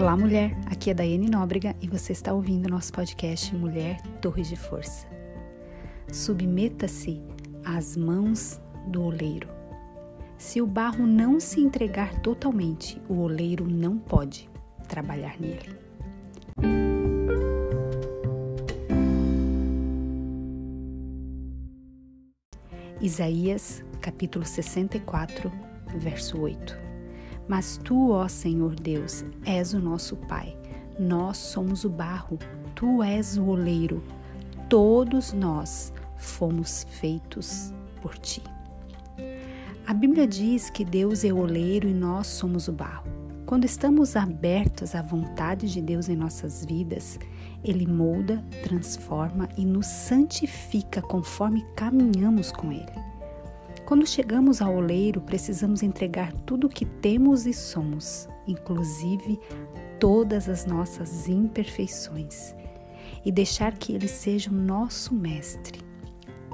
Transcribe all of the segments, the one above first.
Olá, mulher. Aqui é Daiane Nóbrega e você está ouvindo nosso podcast Mulher Torre de Força. Submeta-se às mãos do oleiro. Se o barro não se entregar totalmente, o oleiro não pode trabalhar nele. Isaías, capítulo 64, verso 8. Mas tu, ó Senhor Deus, és o nosso Pai. Nós somos o barro, tu és o oleiro. Todos nós fomos feitos por ti. A Bíblia diz que Deus é o oleiro e nós somos o barro. Quando estamos abertos à vontade de Deus em nossas vidas, Ele molda, transforma e nos santifica conforme caminhamos com Ele. Quando chegamos ao oleiro, precisamos entregar tudo o que temos e somos, inclusive todas as nossas imperfeições, e deixar que ele seja o nosso mestre.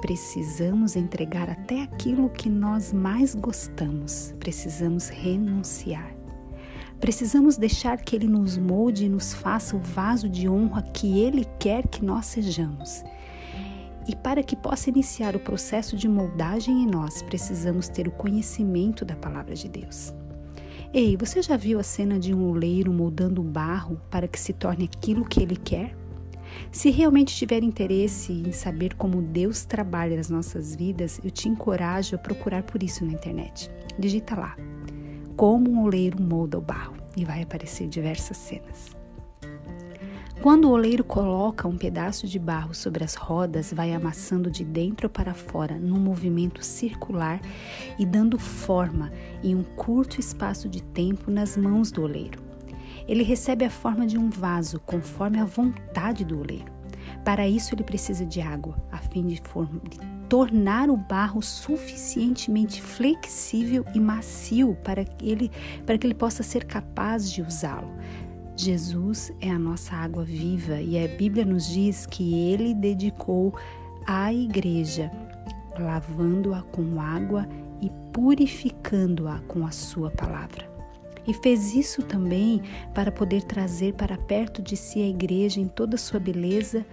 Precisamos entregar até aquilo que nós mais gostamos, precisamos renunciar. Precisamos deixar que Ele nos molde e nos faça o vaso de honra que Ele quer que nós sejamos e para que possa iniciar o processo de moldagem em nós, precisamos ter o conhecimento da palavra de Deus. Ei, você já viu a cena de um oleiro moldando o barro para que se torne aquilo que ele quer? Se realmente tiver interesse em saber como Deus trabalha nas nossas vidas, eu te encorajo a procurar por isso na internet. Digita lá: Como um oleiro molda o barro e vai aparecer diversas cenas. Quando o oleiro coloca um pedaço de barro sobre as rodas, vai amassando de dentro para fora num movimento circular e dando forma em um curto espaço de tempo nas mãos do oleiro. Ele recebe a forma de um vaso conforme a vontade do oleiro. Para isso, ele precisa de água, a fim de, de tornar o barro suficientemente flexível e macio para que ele, para que ele possa ser capaz de usá-lo. Jesus é a nossa água viva e a Bíblia nos diz que ele dedicou à igreja, lavando-a com água e purificando-a com a sua palavra. E fez isso também para poder trazer para perto de si a igreja em toda a sua beleza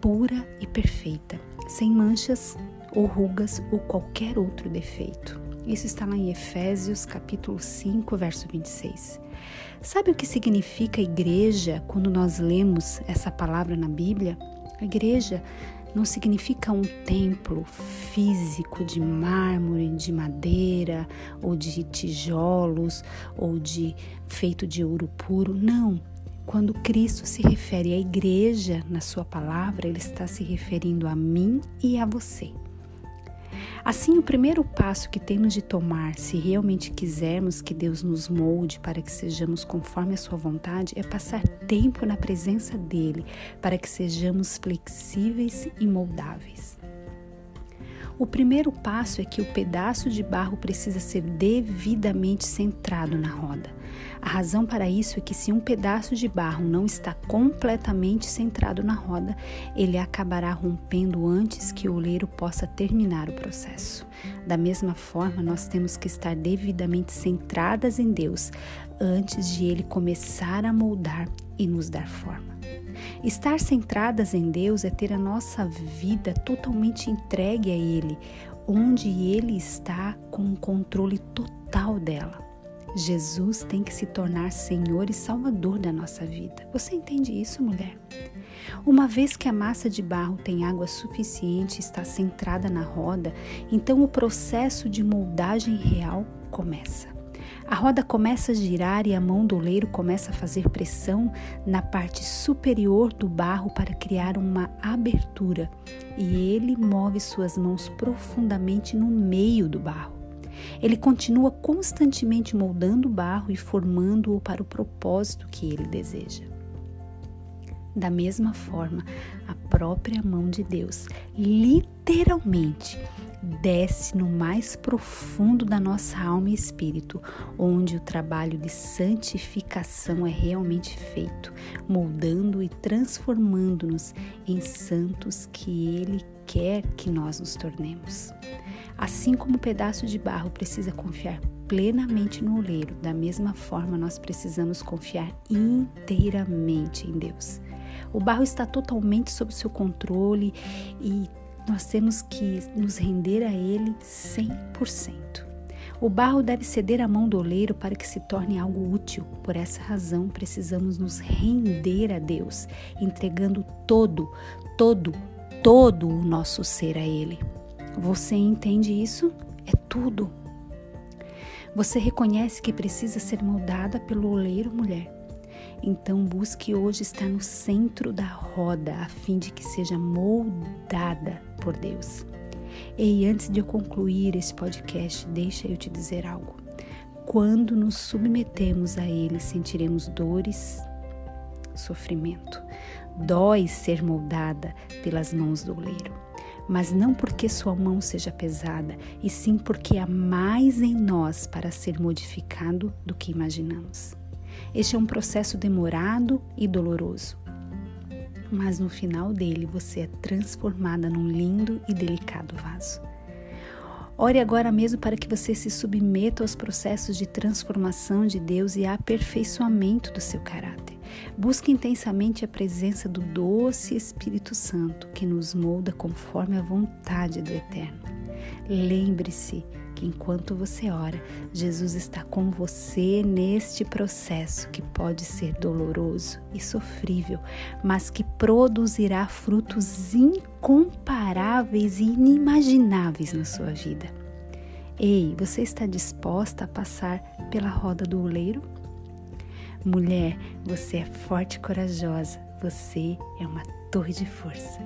pura e perfeita, sem manchas ou rugas ou qualquer outro defeito. Isso está lá em Efésios capítulo 5, verso 26. Sabe o que significa igreja quando nós lemos essa palavra na Bíblia? A igreja não significa um templo físico de mármore, de madeira, ou de tijolos, ou de feito de ouro puro. Não. Quando Cristo se refere à igreja na sua palavra, ele está se referindo a mim e a você. Assim, o primeiro passo que temos de tomar, se realmente quisermos que Deus nos molde para que sejamos conforme a Sua vontade, é passar tempo na presença dEle, para que sejamos flexíveis e moldáveis. O primeiro passo é que o pedaço de barro precisa ser devidamente centrado na roda. A razão para isso é que, se um pedaço de barro não está completamente centrado na roda, ele acabará rompendo antes que o oleiro possa terminar o processo. Da mesma forma, nós temos que estar devidamente centradas em Deus antes de ele começar a moldar e nos dar forma. Estar centradas em Deus é ter a nossa vida totalmente entregue a Ele, onde Ele está com o controle total dela. Jesus tem que se tornar Senhor e Salvador da nossa vida. Você entende isso, mulher? Uma vez que a massa de barro tem água suficiente e está centrada na roda, então o processo de moldagem real começa. A roda começa a girar e a mão do oleiro começa a fazer pressão na parte superior do barro para criar uma abertura, e ele move suas mãos profundamente no meio do barro. Ele continua constantemente moldando o barro e formando-o para o propósito que ele deseja. Da mesma forma, a própria mão de Deus, literalmente, desce no mais profundo da nossa alma e espírito, onde o trabalho de santificação é realmente feito, moldando e transformando-nos em santos que Ele quer que nós nos tornemos. Assim como o um pedaço de barro precisa confiar plenamente no oleiro, da mesma forma nós precisamos confiar inteiramente em Deus. O barro está totalmente sob seu controle e nós temos que nos render a Ele 100%. O barro deve ceder à mão do oleiro para que se torne algo útil. Por essa razão, precisamos nos render a Deus, entregando todo, todo, todo o nosso ser a Ele. Você entende isso? É tudo. Você reconhece que precisa ser moldada pelo oleiro, mulher? Então busque hoje estar no centro da roda, a fim de que seja moldada por Deus. E antes de eu concluir esse podcast, deixa eu te dizer algo. Quando nos submetemos a Ele, sentiremos dores, sofrimento. Dói ser moldada pelas mãos do oleiro, mas não porque sua mão seja pesada, e sim porque há mais em nós para ser modificado do que imaginamos. Este é um processo demorado e doloroso, mas no final dele você é transformada num lindo e delicado vaso. Ore agora mesmo para que você se submeta aos processos de transformação de Deus e aperfeiçoamento do seu caráter. Busque intensamente a presença do doce Espírito Santo que nos molda conforme a vontade do Eterno. Lembre-se enquanto você ora, Jesus está com você neste processo que pode ser doloroso e sofrível, mas que produzirá frutos incomparáveis e inimagináveis na sua vida. Ei, você está disposta a passar pela roda do oleiro? Mulher, você é forte e corajosa, você é uma torre de força.